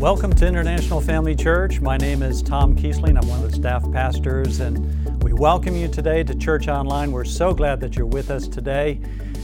Welcome to International Family Church. My name is Tom Kiesling. I'm one of the staff pastors, and we welcome you today to Church Online. We're so glad that you're with us today.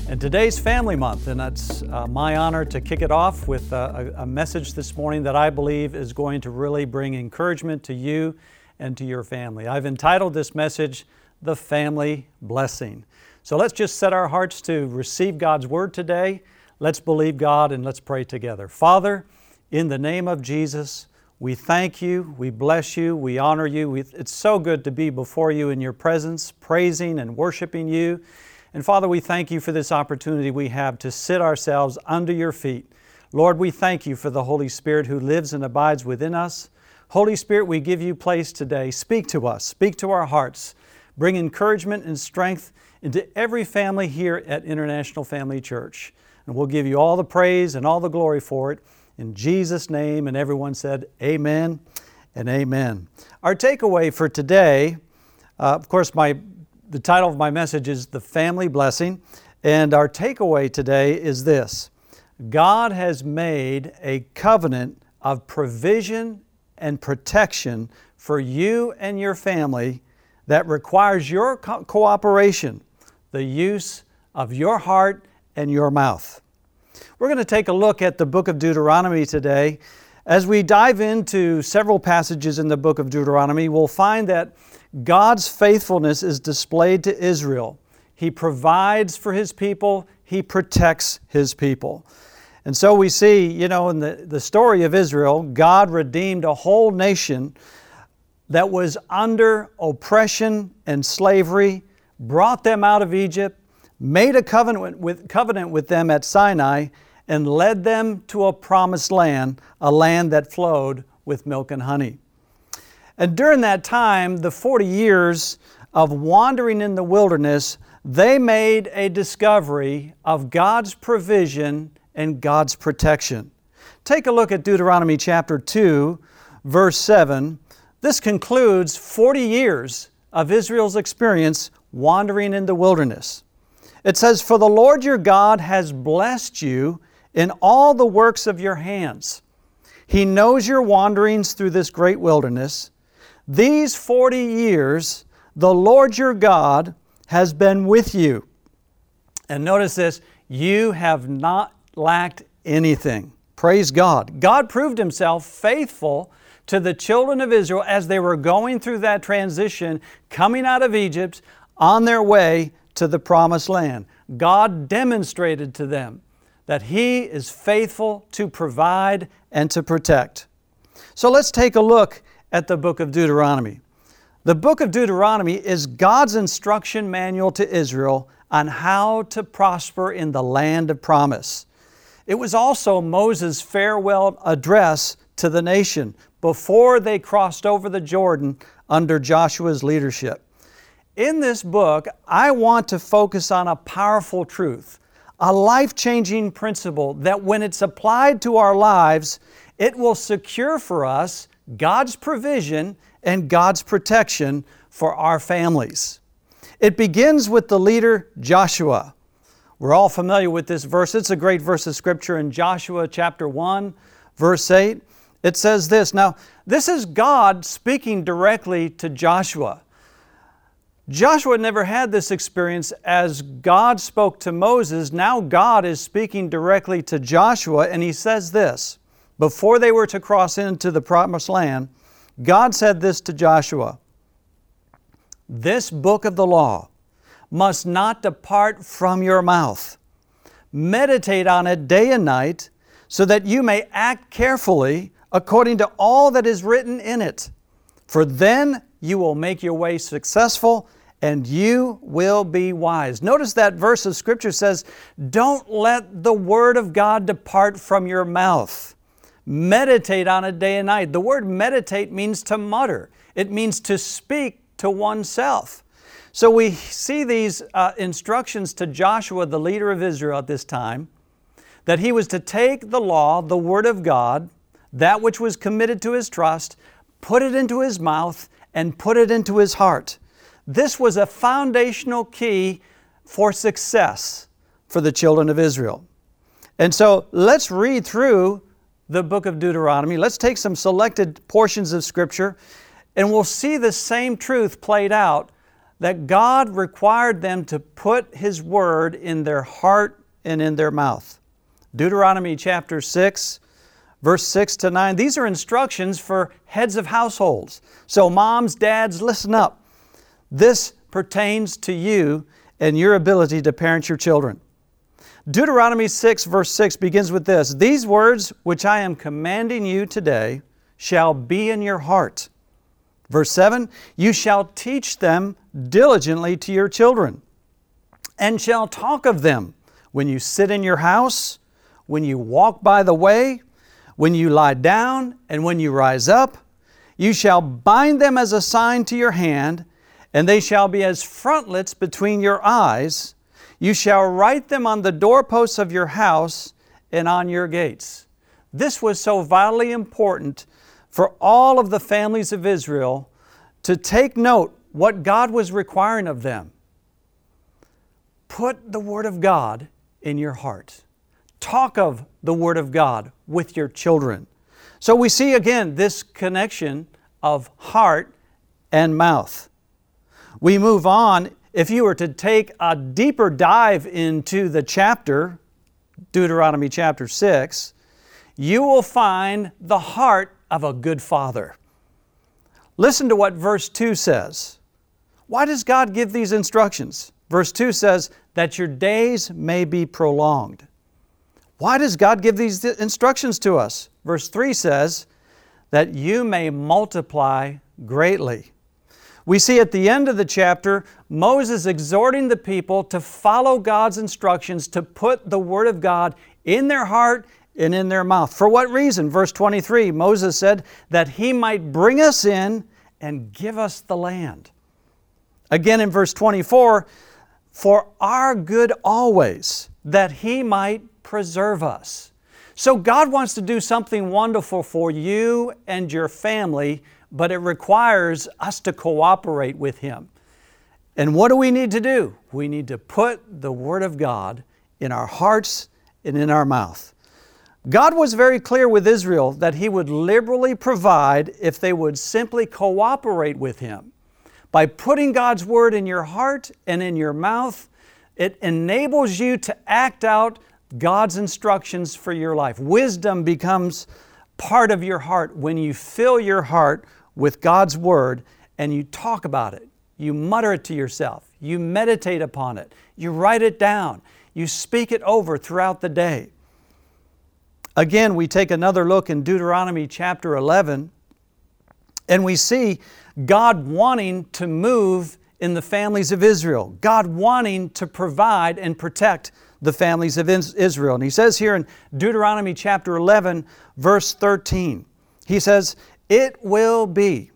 And today's Family Month, and it's uh, my honor to kick it off with a, a message this morning that I believe is going to really bring encouragement to you and to your family. I've entitled this message, The Family Blessing. So let's just set our hearts to receive God's Word today. Let's believe God and let's pray together. Father, in the name of Jesus, we thank you, we bless you, we honor you. We, it's so good to be before you in your presence, praising and worshiping you. And Father, we thank you for this opportunity we have to sit ourselves under your feet. Lord, we thank you for the Holy Spirit who lives and abides within us. Holy Spirit, we give you place today. Speak to us, speak to our hearts. Bring encouragement and strength into every family here at International Family Church. And we'll give you all the praise and all the glory for it. In Jesus' name, and everyone said, Amen and Amen. Our takeaway for today, uh, of course, my, the title of my message is The Family Blessing, and our takeaway today is this God has made a covenant of provision and protection for you and your family that requires your co- cooperation, the use of your heart and your mouth. We're going to take a look at the book of Deuteronomy today. As we dive into several passages in the book of Deuteronomy, we'll find that God's faithfulness is displayed to Israel. He provides for His people, He protects His people. And so we see, you know, in the, the story of Israel, God redeemed a whole nation that was under oppression and slavery, brought them out of Egypt, made a covenant with, covenant with them at Sinai, and led them to a promised land, a land that flowed with milk and honey. And during that time, the 40 years of wandering in the wilderness, they made a discovery of God's provision and God's protection. Take a look at Deuteronomy chapter 2, verse 7. This concludes 40 years of Israel's experience wandering in the wilderness. It says, For the Lord your God has blessed you in all the works of your hands. He knows your wanderings through this great wilderness. These 40 years, the Lord your God has been with you. And notice this you have not lacked anything. Praise God. God proved Himself faithful to the children of Israel as they were going through that transition, coming out of Egypt on their way to the promised land. God demonstrated to them that He is faithful to provide and to protect. So let's take a look at the book of Deuteronomy. The book of Deuteronomy is God's instruction manual to Israel on how to prosper in the land of promise. It was also Moses' farewell address to the nation before they crossed over the Jordan under Joshua's leadership. In this book, I want to focus on a powerful truth a life changing principle that when it's applied to our lives, it will secure for us God's provision and God's protection for our families. It begins with the leader Joshua. We're all familiar with this verse. It's a great verse of scripture in Joshua chapter 1, verse 8. It says this Now, this is God speaking directly to Joshua. Joshua never had this experience as God spoke to Moses. Now God is speaking directly to Joshua, and he says this before they were to cross into the promised land, God said this to Joshua This book of the law must not depart from your mouth. Meditate on it day and night, so that you may act carefully according to all that is written in it. For then you will make your way successful and you will be wise. Notice that verse of Scripture says, Don't let the Word of God depart from your mouth. Meditate on it day and night. The word meditate means to mutter, it means to speak to oneself. So we see these uh, instructions to Joshua, the leader of Israel at this time, that he was to take the law, the Word of God, that which was committed to his trust, put it into his mouth, and put it into his heart. This was a foundational key for success for the children of Israel. And so let's read through the book of Deuteronomy. Let's take some selected portions of Scripture and we'll see the same truth played out that God required them to put His Word in their heart and in their mouth. Deuteronomy chapter 6, verse 6 to 9. These are instructions for heads of households. So, moms, dads, listen up. This pertains to you and your ability to parent your children. Deuteronomy 6, verse 6 begins with this These words which I am commanding you today shall be in your heart. Verse 7 You shall teach them diligently to your children, and shall talk of them when you sit in your house, when you walk by the way, when you lie down, and when you rise up. You shall bind them as a sign to your hand, and they shall be as frontlets between your eyes. You shall write them on the doorposts of your house and on your gates. This was so vitally important for all of the families of Israel to take note what God was requiring of them. Put the Word of God in your heart. Talk of the Word of God with your children. So we see again this connection of heart and mouth. We move on. If you were to take a deeper dive into the chapter, Deuteronomy chapter 6, you will find the heart of a good father. Listen to what verse 2 says. Why does God give these instructions? Verse 2 says, that your days may be prolonged. Why does God give these instructions to us? Verse 3 says, that you may multiply greatly. We see at the end of the chapter Moses exhorting the people to follow God's instructions to put the Word of God in their heart and in their mouth. For what reason? Verse 23 Moses said, that he might bring us in and give us the land. Again in verse 24, for our good always, that he might preserve us. So God wants to do something wonderful for you and your family, but it requires us to cooperate with Him. And what do we need to do? We need to put the Word of God in our hearts and in our mouth. God was very clear with Israel that He would liberally provide if they would simply cooperate with Him. By putting God's Word in your heart and in your mouth, it enables you to act out God's instructions for your life. Wisdom becomes part of your heart when you fill your heart with God's Word and you talk about it. You mutter it to yourself. You meditate upon it. You write it down. You speak it over throughout the day. Again, we take another look in Deuteronomy chapter 11 and we see God wanting to move in the families of Israel, God wanting to provide and protect the families of Israel. And He says here in Deuteronomy chapter 11, verse 13, He says, It will be,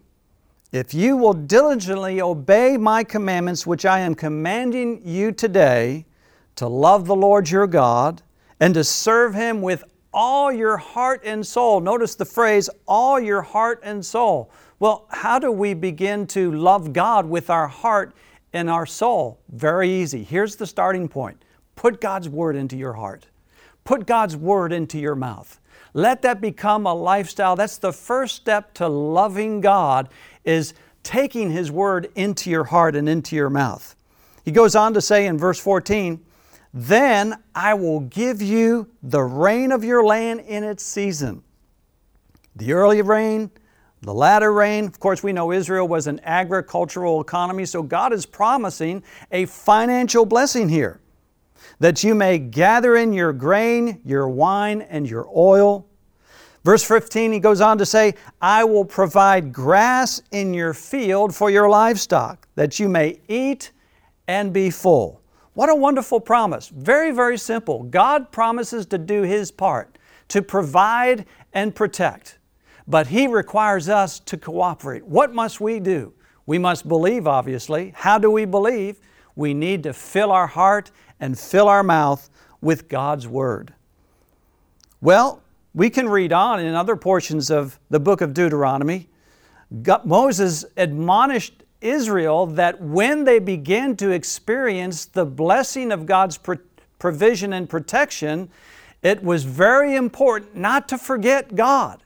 if you will diligently obey my commandments, which I am commanding you today, to love the Lord your God and to serve Him with all your heart and soul. Notice the phrase, all your heart and soul. Well, how do we begin to love God with our heart and our soul? Very easy. Here's the starting point put God's Word into your heart, put God's Word into your mouth. Let that become a lifestyle. That's the first step to loving God is taking His Word into your heart and into your mouth. He goes on to say in verse 14, Then I will give you the rain of your land in its season. The early rain, the latter rain, of course, we know Israel was an agricultural economy, so God is promising a financial blessing here that you may gather in your grain, your wine, and your oil. Verse 15, he goes on to say, I will provide grass in your field for your livestock, that you may eat and be full. What a wonderful promise. Very, very simple. God promises to do His part, to provide and protect but He requires us to cooperate. What must we do? We must believe, obviously. How do we believe? We need to fill our heart and fill our mouth with God's Word. Well, we can read on in other portions of the book of Deuteronomy. Moses admonished Israel that when they begin to experience the blessing of God's provision and protection, It was very important not to forget God.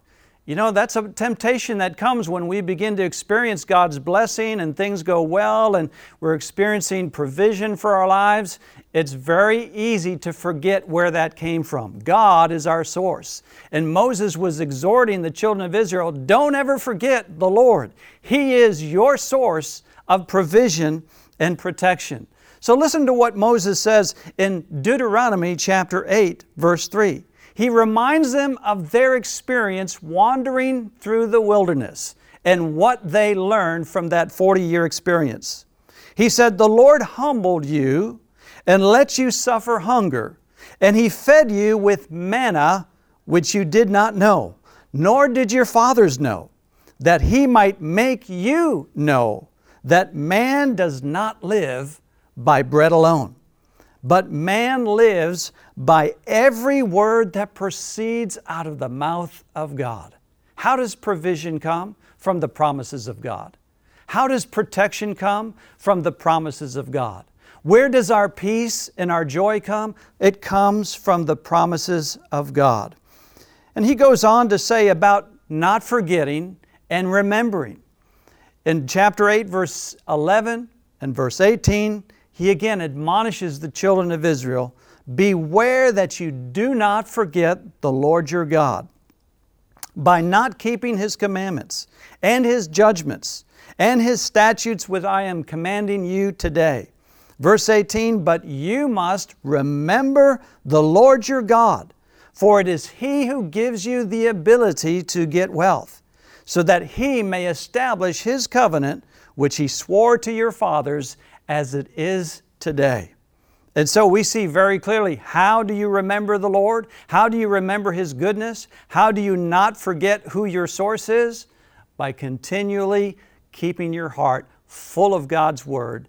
You know, that's a temptation that comes when we begin to experience God's blessing and things go well and we're experiencing provision for our lives. It's very easy to forget where that came from. God is our source. And Moses was exhorting the children of Israel don't ever forget the Lord. He is your source of provision and protection. So listen to what Moses says in Deuteronomy chapter 8, verse 3. He reminds them of their experience wandering through the wilderness and what they learned from that 40 year experience. He said, The Lord humbled you and let you suffer hunger, and He fed you with manna which you did not know, nor did your fathers know, that He might make you know that man does not live by bread alone but man lives by every word that proceeds out of the mouth of God. How does provision come? From the promises of God. How does protection come? From the promises of God. Where does our peace and our joy come? It comes from the promises of God. And he goes on to say about not forgetting and remembering. In chapter 8, verse 11 and verse 18, he again admonishes the children of Israel Beware that you do not forget the Lord your God by not keeping His commandments and His judgments and His statutes which I am commanding you today. Verse 18, but you must remember the Lord your God, for it is He who gives you the ability to get wealth, so that He may establish His covenant, which He swore to your fathers as it is today. And so we see very clearly how do you remember the Lord? How do you remember His goodness? How do you not forget who your source is? By continually keeping your heart full of God's Word,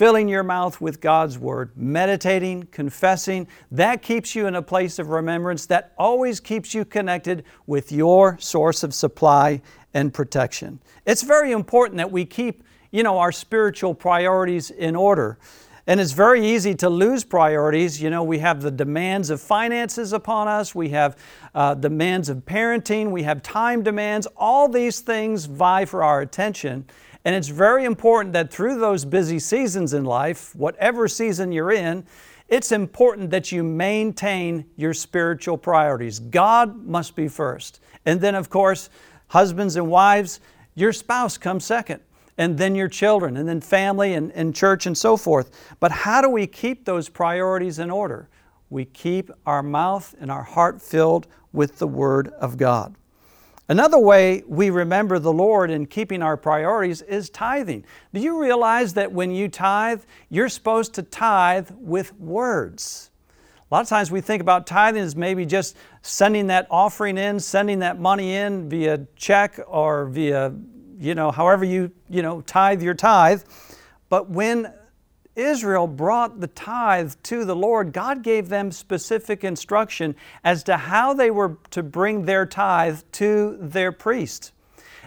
filling your mouth with God's Word, meditating, confessing. That keeps you in a place of remembrance that always keeps you connected with your source of supply and protection. It's very important that we keep you know, our spiritual priorities in order. And it's very easy to lose priorities. You know, we have the demands of finances upon us, we have uh, demands of parenting, we have time demands. All these things vie for our attention. And it's very important that through those busy seasons in life, whatever season you're in, it's important that you maintain your spiritual priorities. God must be first. And then, of course, husbands and wives, your spouse comes second and then your children, and then family and, and church and so forth. But how do we keep those priorities in order? We keep our mouth and our heart filled with the Word of God. Another way we remember the Lord in keeping our priorities is tithing. Do you realize that when you tithe, you're supposed to tithe with words? A lot of times we think about tithing as maybe just sending that offering in, sending that money in via check or via you know, however you, you know, tithe your tithe. But when Israel brought the tithe to the Lord, God gave them specific instruction as to how they were to bring their tithe to their priest.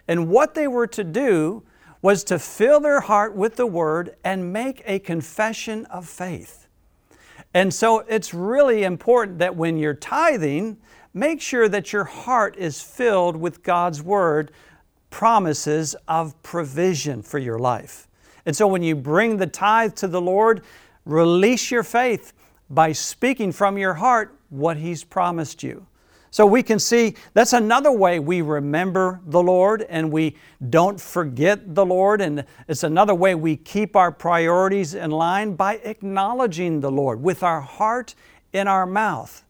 And what they were to do was to fill their heart with the Word and make a confession of faith. And so it's really important that when you're tithing, make sure that your heart is filled with God's Word promises of provision for your life. And so when you bring the tithe to the Lord, release your faith by speaking from your heart what He's promised you. So we can see that's another way we remember the Lord and we don't forget the Lord. And it's another way we keep our priorities in line by acknowledging the Lord with our heart in our mouth,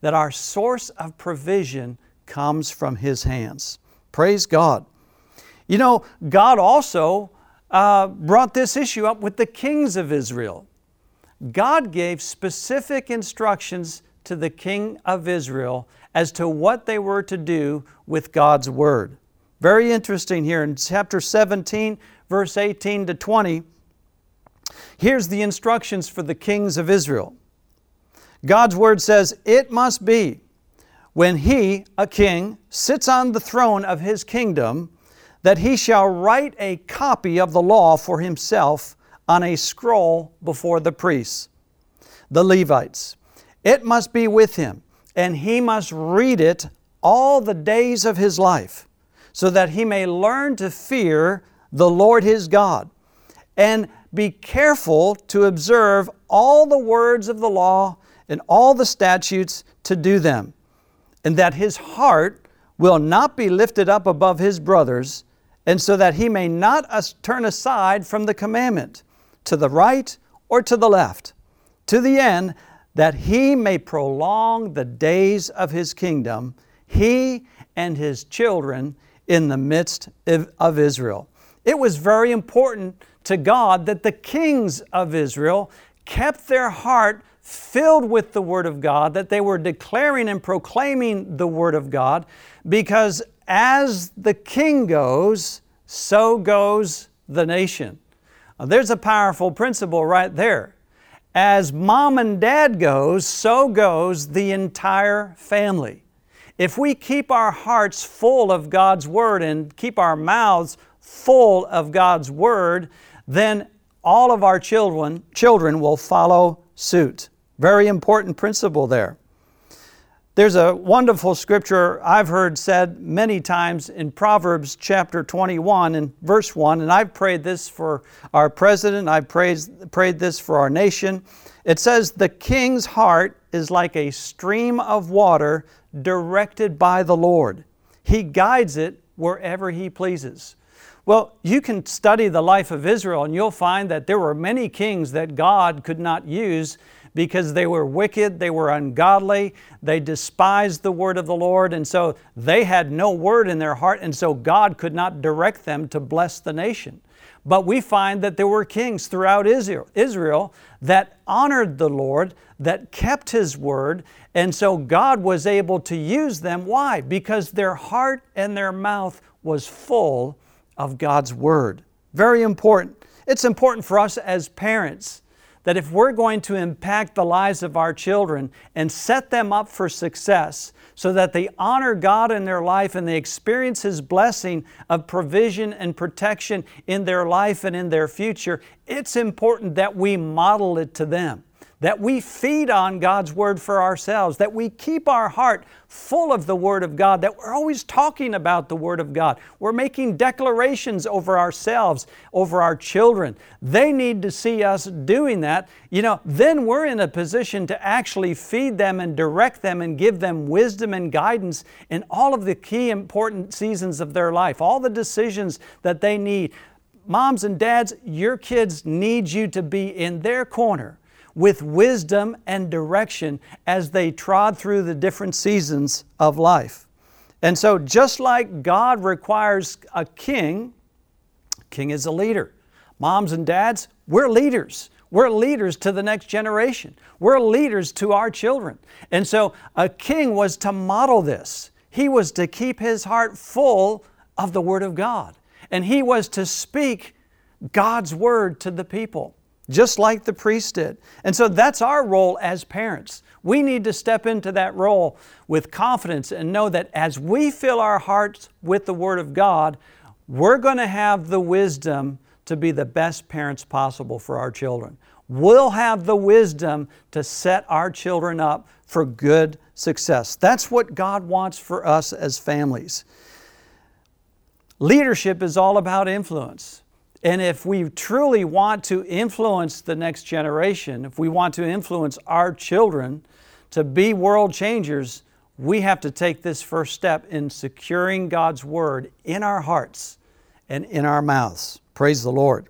that our source of provision comes from His hands. Praise God. You know, God also uh, brought this issue up with the kings of Israel. God gave specific instructions to the king of Israel as to what they were to do with God's word. Very interesting here in chapter 17, verse 18 to 20. Here's the instructions for the kings of Israel. God's word says, It must be when he, a king, sits on the throne of his kingdom that he shall write a copy of the law for himself on a scroll before the priests, the Levites, It must be with him, and he must read it all the days of his life, so that he may learn to fear the Lord his God, and be careful to observe all the words of the law and all the statutes to do them, and that his heart will not be lifted up above his brothers, and so that he may not turn aside from the commandment to the right or to the left, to the end that he may prolong the days of his kingdom, he and his children in the midst of Israel. It was very important to God that the kings of Israel kept their heart filled with the Word of God, that they were declaring and proclaiming the Word of God, because as the king goes, so goes the nation. Now, there's a powerful principle right there. As mom and dad goes, so goes the entire family. If we keep our hearts full of God's Word and keep our mouths full of God's Word, then all of our children, children will follow suit. Very important principle there. There's a wonderful scripture I've heard said many times in Proverbs chapter 21 and verse 1, and I've prayed this for our president, I've prayed, prayed this for our nation. It says, The king's heart is like a stream of water directed by the Lord. He guides it wherever He pleases. Well, you can study the life of Israel and you'll find that there were many kings that God could not use because they were wicked, they were ungodly, they despised the word of the Lord, and so they had no word in their heart, and so God could not direct them to bless the nation. But we find that there were kings throughout Israel, that honored the Lord, that kept His word, and so God was able to use them. Why? Because their heart and their mouth was full of God's word. Very important. It's important for us as parents that if we're going to impact the lives of our children and set them up for success so that they honor God in their life and they experience His blessing of provision and protection in their life and in their future, it's important that we model it to them that we feed on God's Word for ourselves, that we keep our heart full of the Word of God, that we're always talking about the Word of God. We're making declarations over ourselves, over our children. They need to see us doing that. You know, then we're in a position to actually feed them and direct them and give them wisdom and guidance in all of the key important seasons of their life, all the decisions that they need. Moms and dads, your kids need you to be in their corner with wisdom and direction as they trod through the different seasons of life. And so, just like God requires a king, king is a leader. Moms and dads, we're leaders. We're leaders to the next generation. We're leaders to our children. And so, a king was to model this. He was to keep his heart full of the Word of God. And he was to speak God's Word to the people just like the priest did. And so that's our role as parents. We need to step into that role with confidence and know that as we fill our hearts with the Word of God, we're going to have the wisdom to be the best parents possible for our children. We'll have the wisdom to set our children up for good success. That's what God wants for us as families. Leadership is all about influence. And if we truly want to influence the next generation, if we want to influence our children to be world changers, we have to take this first step in securing God's Word in our hearts and in our mouths. Praise the Lord.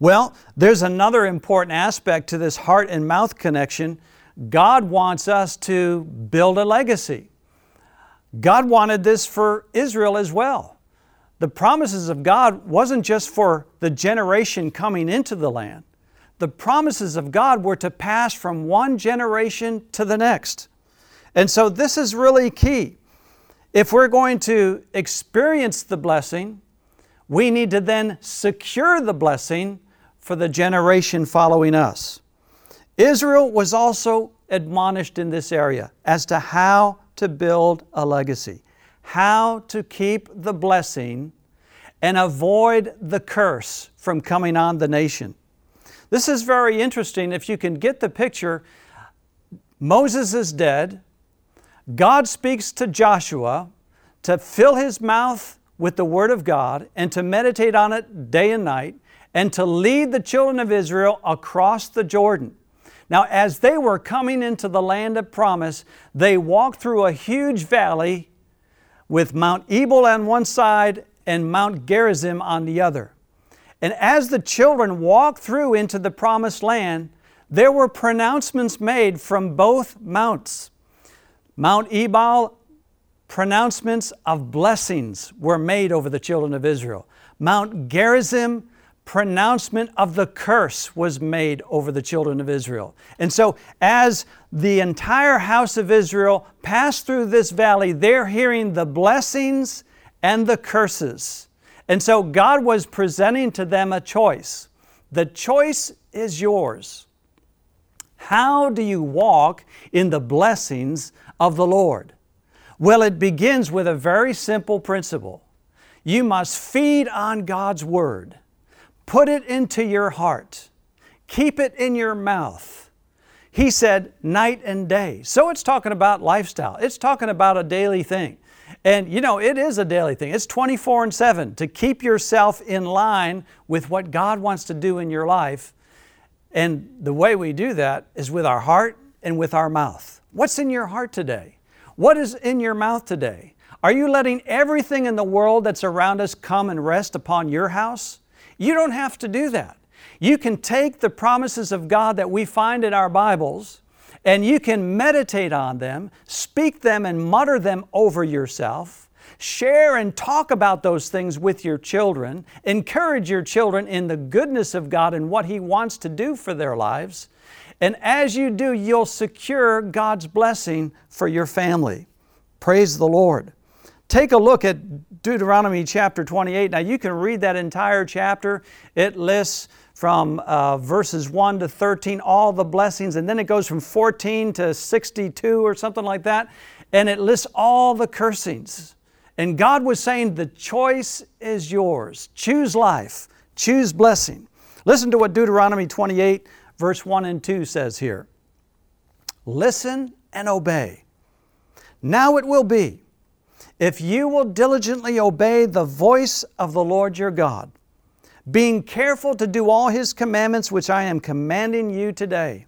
Well, there's another important aspect to this heart and mouth connection. God wants us to build a legacy. God wanted this for Israel as well the promises of God wasn't just for the generation coming into the land. The promises of God were to pass from one generation to the next. And so this is really key. If we're going to experience the blessing, we need to then secure the blessing for the generation following us. Israel was also admonished in this area as to how to build a legacy how to keep the blessing and avoid the curse from coming on the nation. This is very interesting. If you can get the picture, Moses is dead. God speaks to Joshua to fill his mouth with the Word of God and to meditate on it day and night and to lead the children of Israel across the Jordan. Now, as they were coming into the land of promise, they walked through a huge valley with Mount Ebal on one side and Mount Gerizim on the other. And as the children walked through into the promised land, there were pronouncements made from both mounts. Mount Ebal, pronouncements of blessings were made over the children of Israel. Mount Gerizim, pronouncement of the curse was made over the children of Israel. And so, as the entire house of Israel passed through this valley, they're hearing the blessings and the curses. And so, God was presenting to them a choice. The choice is yours. How do you walk in the blessings of the Lord? Well, it begins with a very simple principle. You must feed on God's Word. Put it into your heart. Keep it in your mouth. He said night and day. So it's talking about lifestyle. It's talking about a daily thing. And you know, it is a daily thing. It's 24 and 7 to keep yourself in line with what God wants to do in your life. And the way we do that is with our heart and with our mouth. What's in your heart today? What is in your mouth today? Are you letting everything in the world that's around us come and rest upon your house? You don't have to do that. You can take the promises of God that we find in our Bibles and you can meditate on them, speak them, and mutter them over yourself. Share and talk about those things with your children. Encourage your children in the goodness of God and what He wants to do for their lives. And as you do, you'll secure God's blessing for your family. Praise the Lord. Take a look at Deuteronomy chapter 28. Now, you can read that entire chapter. It lists from uh, verses 1 to 13 all the blessings, and then it goes from 14 to 62 or something like that, and it lists all the cursings. And God was saying, The choice is yours. Choose life, choose blessing. Listen to what Deuteronomy 28, verse 1 and 2 says here Listen and obey. Now it will be if you will diligently obey the voice of the Lord your God, being careful to do all His commandments which I am commanding you today,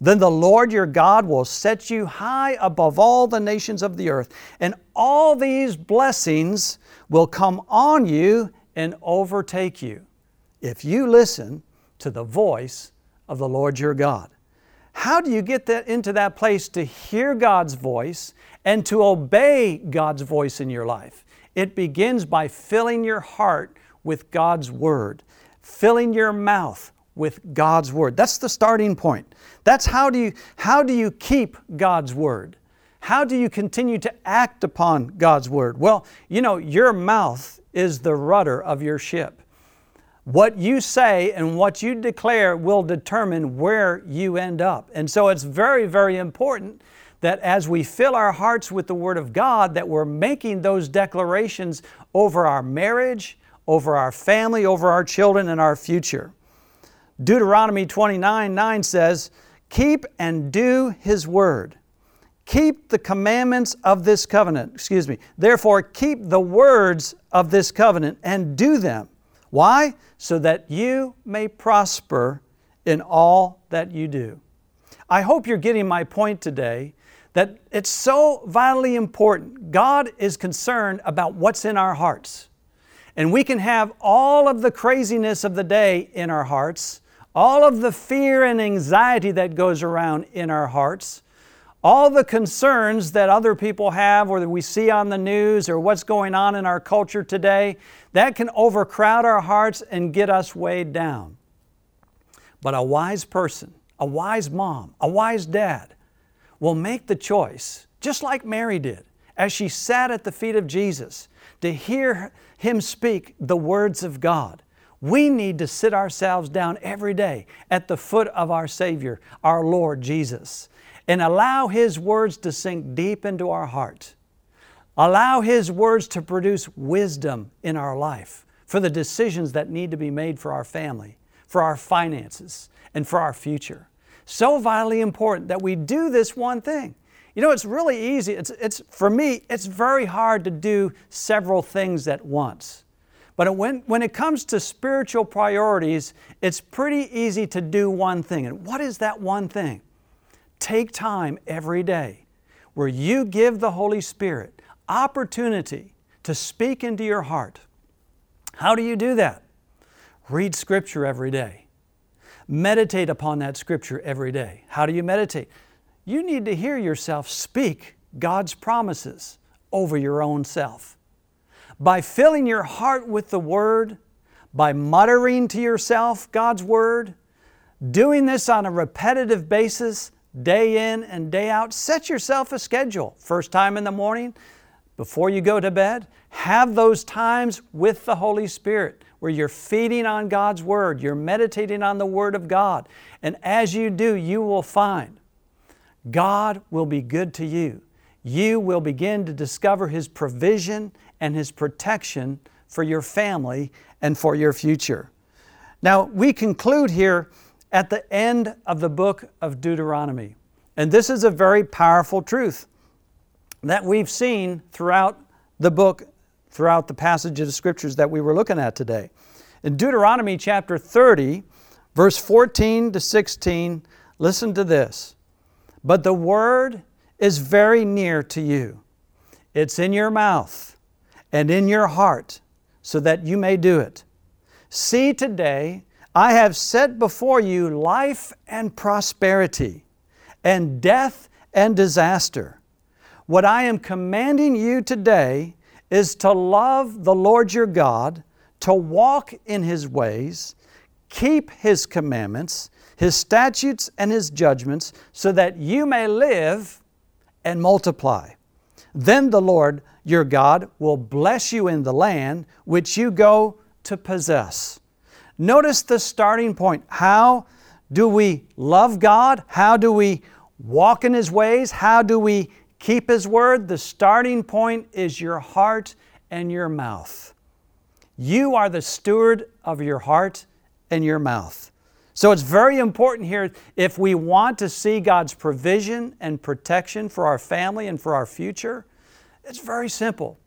then the Lord your God will set you high above all the nations of the earth, and all these blessings will come on you and overtake you if you listen to the voice of the Lord your God. How do you get that into that place to hear God's voice and to obey God's voice in your life? It begins by filling your heart with God's Word, filling your mouth with God's Word. That's the starting point. That's how do you, how do you keep God's Word? How do you continue to act upon God's Word? Well, you know, your mouth is the rudder of your ship. What you say and what you declare will determine where you end up. And so it's very, very important that as we fill our hearts with the Word of God, that we're making those declarations over our marriage, over our family, over our children, and our future. Deuteronomy 29 9 says, Keep and do His Word. Keep the commandments of this covenant. Excuse me. Therefore, keep the words of this covenant and do them. Why? So that you may prosper in all that you do. I hope you're getting my point today that it's so vitally important. God is concerned about what's in our hearts. And we can have all of the craziness of the day in our hearts, all of the fear and anxiety that goes around in our hearts, all the concerns that other people have or that we see on the news or what's going on in our culture today, that can overcrowd our hearts and get us weighed down. But a wise person, a wise mom, a wise dad will make the choice, just like Mary did, as she sat at the feet of Jesus to hear Him speak the words of God. We need to sit ourselves down every day at the foot of our Savior, our Lord Jesus, and allow His words to sink deep into our heart. Allow His words to produce wisdom in our life for the decisions that need to be made for our family, for our finances, and for our future. So vitally important that we do this one thing. You know, it's really easy. It's, it's, for me, it's very hard to do several things at once. But when, when it comes to spiritual priorities, it's pretty easy to do one thing. And what is that one thing? Take time every day where you give the Holy Spirit opportunity to speak into your heart. How do you do that? Read Scripture every day. Meditate upon that Scripture every day. How do you meditate? You need to hear yourself speak God's promises over your own self. By filling your heart with the Word, by muttering to yourself God's Word, doing this on a repetitive basis, day in and day out, set yourself a schedule. First time in the morning, before you go to bed, have those times with the Holy Spirit where you're feeding on God's Word, you're meditating on the Word of God. And as you do, you will find God will be good to you. You will begin to discover His provision and His protection for your family and for your future. Now, we conclude here at the end of the book of Deuteronomy. And this is a very powerful truth that we've seen throughout the book, throughout the passage of the scriptures that we were looking at today. In Deuteronomy chapter 30, verse 14 to 16, listen to this. But the word is very near to you, it's in your mouth and in your heart, so that you may do it. See today, I have set before you life and prosperity, and death and disaster. What I am commanding you today is to love the Lord your God, to walk in His ways, keep His commandments, His statutes, and His judgments, so that you may live and multiply. Then the Lord your God will bless you in the land which you go to possess. Notice the starting point. How do we love God? How do we walk in His ways? How do we Keep His word. The starting point is your heart and your mouth. You are the steward of your heart and your mouth. So it's very important here if we want to see God's provision and protection for our family and for our future, it's very simple.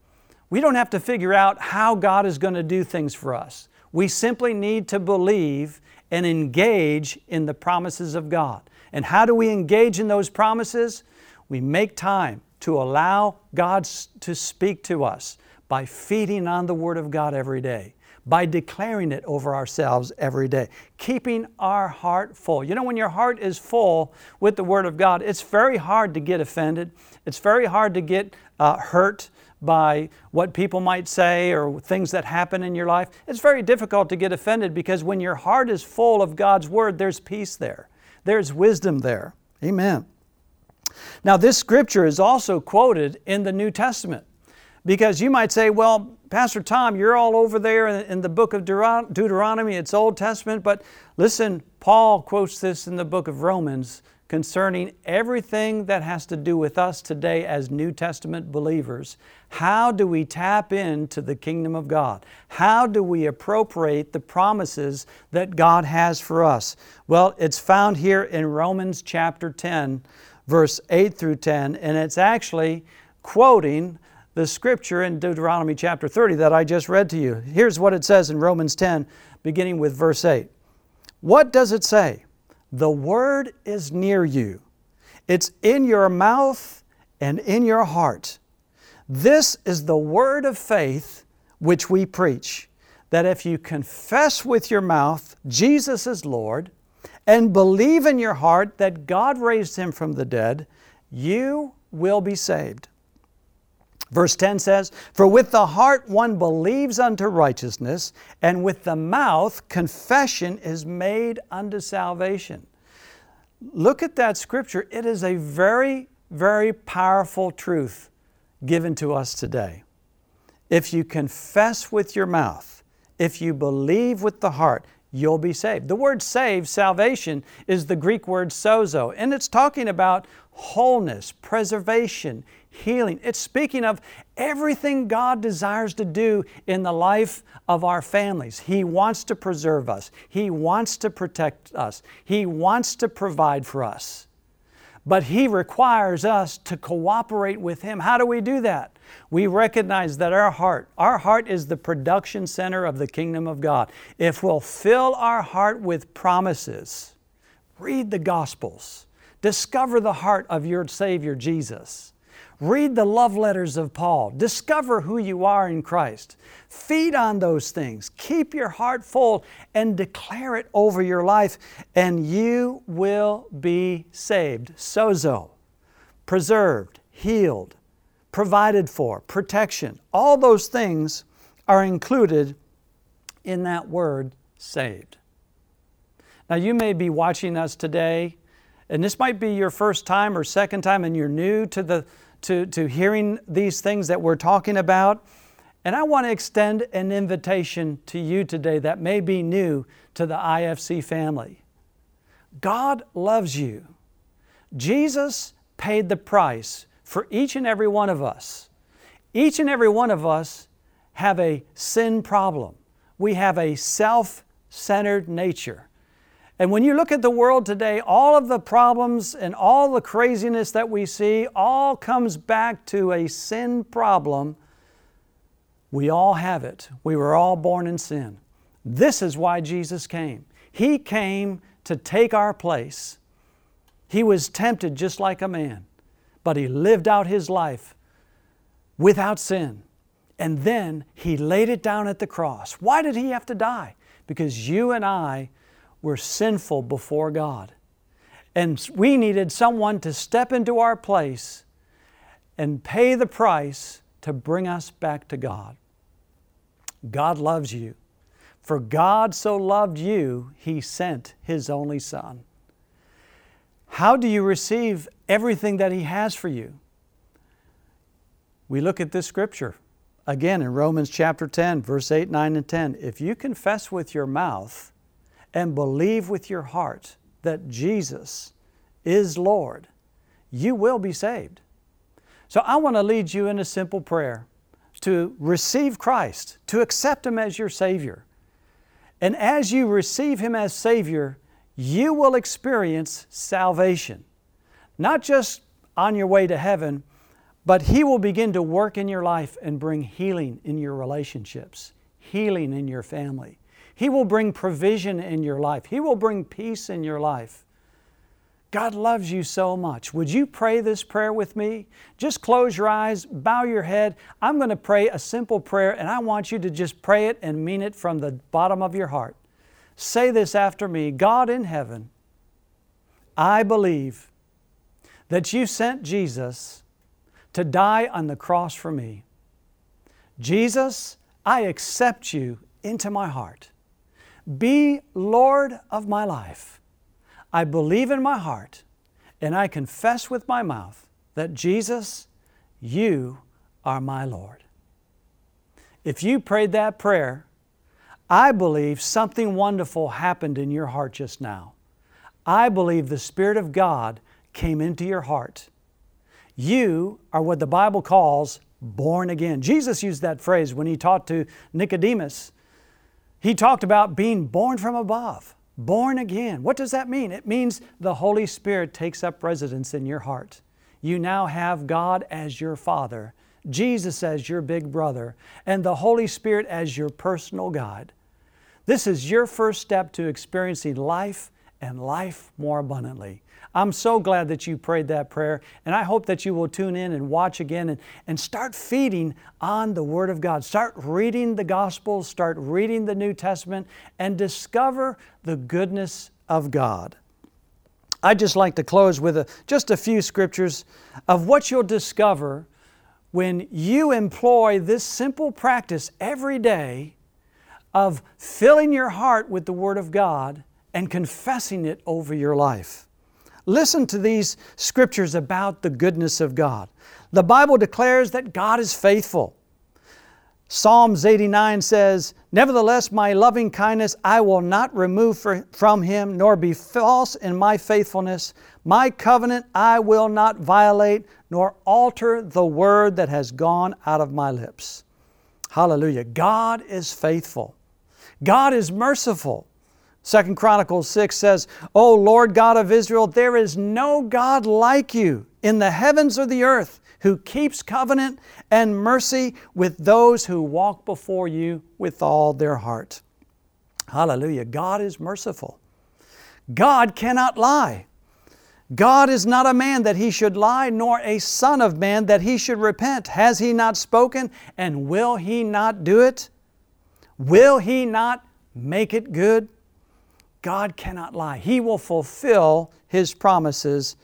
We don't have to figure out how God is going to do things for us. We simply need to believe and engage in the promises of God. And how do we engage in those promises? We make time to allow God to speak to us by feeding on the Word of God every day, by declaring it over ourselves every day, keeping our heart full. You know, when your heart is full with the Word of God, it's very hard to get offended. It's very hard to get uh, hurt by what people might say or things that happen in your life. It's very difficult to get offended because when your heart is full of God's Word, there's peace there, there's wisdom there. Amen. Now, this scripture is also quoted in the New Testament because you might say, well, Pastor Tom, you're all over there in the book of Deuteronomy, it's Old Testament, but listen, Paul quotes this in the book of Romans concerning everything that has to do with us today as New Testament believers. How do we tap into the kingdom of God? How do we appropriate the promises that God has for us? Well, it's found here in Romans chapter 10 verse 8 through 10, and it's actually quoting the scripture in Deuteronomy chapter 30 that I just read to you. Here's what it says in Romans 10, beginning with verse 8. What does it say? The word is near you, it's in your mouth and in your heart. This is the word of faith which we preach that if you confess with your mouth Jesus is Lord, and believe in your heart that God raised him from the dead, you will be saved. Verse 10 says, For with the heart one believes unto righteousness, and with the mouth confession is made unto salvation. Look at that scripture. It is a very, very powerful truth given to us today. If you confess with your mouth, if you believe with the heart, you'll be saved. The word save, salvation, is the Greek word sozo, and it's talking about wholeness, preservation, healing. It's speaking of everything God desires to do in the life of our families. He wants to preserve us, He wants to protect us, He wants to provide for us. But He requires us to cooperate with Him. How do we do that? We recognize that our heart, our heart is the production center of the kingdom of God. If we'll fill our heart with promises, read the Gospels, discover the heart of your Savior Jesus Read the love letters of Paul. Discover who you are in Christ. Feed on those things. Keep your heart full and declare it over your life, and you will be saved. Sozo, preserved, healed, provided for, protection. All those things are included in that word saved. Now, you may be watching us today, and this might be your first time or second time, and you're new to the to, to hearing these things that we're talking about. And I want to extend an invitation to you today that may be new to the IFC family. God loves you. Jesus paid the price for each and every one of us. Each and every one of us have a sin problem. We have a self centered nature. And when you look at the world today, all of the problems and all the craziness that we see all comes back to a sin problem. We all have it. We were all born in sin. This is why Jesus came. He came to take our place. He was tempted just like a man, but He lived out His life without sin. And then He laid it down at the cross. Why did He have to die? Because you and I were sinful before God. And we needed someone to step into our place and pay the price to bring us back to God. God loves you. For God so loved you, He sent His only Son. How do you receive everything that He has for you? We look at this scripture again in Romans chapter 10, verse 8, 9, and 10. If you confess with your mouth and believe with your heart that Jesus is Lord, you will be saved. So I want to lead you in a simple prayer to receive Christ, to accept Him as your Savior. And as you receive Him as Savior, you will experience salvation. Not just on your way to heaven, but He will begin to work in your life and bring healing in your relationships, healing in your family, he will bring provision in your life. He will bring peace in your life. God loves you so much. Would you pray this prayer with me? Just close your eyes, bow your head. I'm going to pray a simple prayer, and I want you to just pray it and mean it from the bottom of your heart. Say this after me God in heaven, I believe that you sent Jesus to die on the cross for me. Jesus, I accept you into my heart. Be Lord of my life. I believe in my heart and I confess with my mouth that Jesus, you are my Lord. If you prayed that prayer, I believe something wonderful happened in your heart just now. I believe the Spirit of God came into your heart. You are what the Bible calls born again. Jesus used that phrase when he taught to Nicodemus he talked about being born from above, born again. What does that mean? It means the Holy Spirit takes up residence in your heart. You now have God as your Father, Jesus as your big brother, and the Holy Spirit as your personal guide. This is your first step to experiencing life and life more abundantly. I'm so glad that you prayed that prayer, and I hope that you will tune in and watch again and, and start feeding on the Word of God. Start reading the Gospels, start reading the New Testament, and discover the goodness of God. I'd just like to close with a, just a few scriptures of what you'll discover when you employ this simple practice every day of filling your heart with the Word of God and confessing it over your life. Listen to these scriptures about the goodness of God. The Bible declares that God is faithful. Psalms 89 says, Nevertheless, my loving kindness I will not remove from him, nor be false in my faithfulness. My covenant I will not violate, nor alter the word that has gone out of my lips. Hallelujah. God is faithful. God is merciful. Second Chronicles 6 says, O Lord God of Israel, there is no God like you in the heavens or the earth who keeps covenant and mercy with those who walk before you with all their heart. Hallelujah. God is merciful. God cannot lie. God is not a man that he should lie, nor a son of man that he should repent. Has he not spoken, and will he not do it? Will he not make it good? God cannot lie. He will fulfill his promises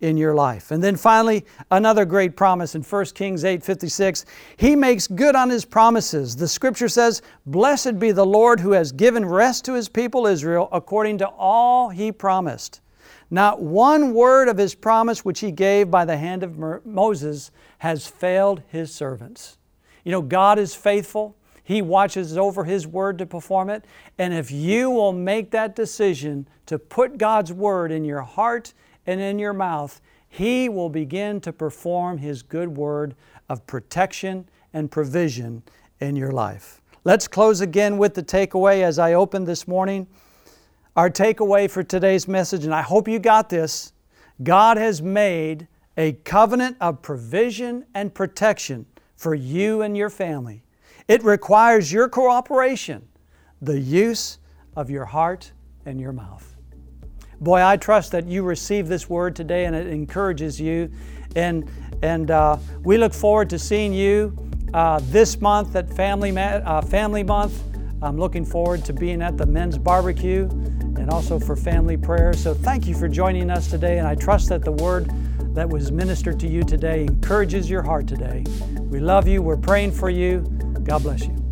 in your life. And then finally, another great promise in 1 Kings 8:56, he makes good on his promises. The scripture says, "Blessed be the Lord who has given rest to his people Israel according to all he promised." Not one word of his promise which he gave by the hand of Moses has failed his servants. You know, God is faithful. He watches over His Word to perform it. And if you will make that decision to put God's Word in your heart and in your mouth, He will begin to perform His good word of protection and provision in your life. Let's close again with the takeaway as I opened this morning. Our takeaway for today's message, and I hope you got this God has made a covenant of provision and protection for you and your family. It requires your cooperation, the use of your heart and your mouth. Boy, I trust that you receive this word today and it encourages you. And, and uh, we look forward to seeing you uh, this month at Family, Ma- uh, Family Month. I'm looking forward to being at the men's barbecue and also for family prayer. So thank you for joining us today, and I trust that the word that was ministered to you today encourages your heart today. We love you. We're praying for you. God bless you.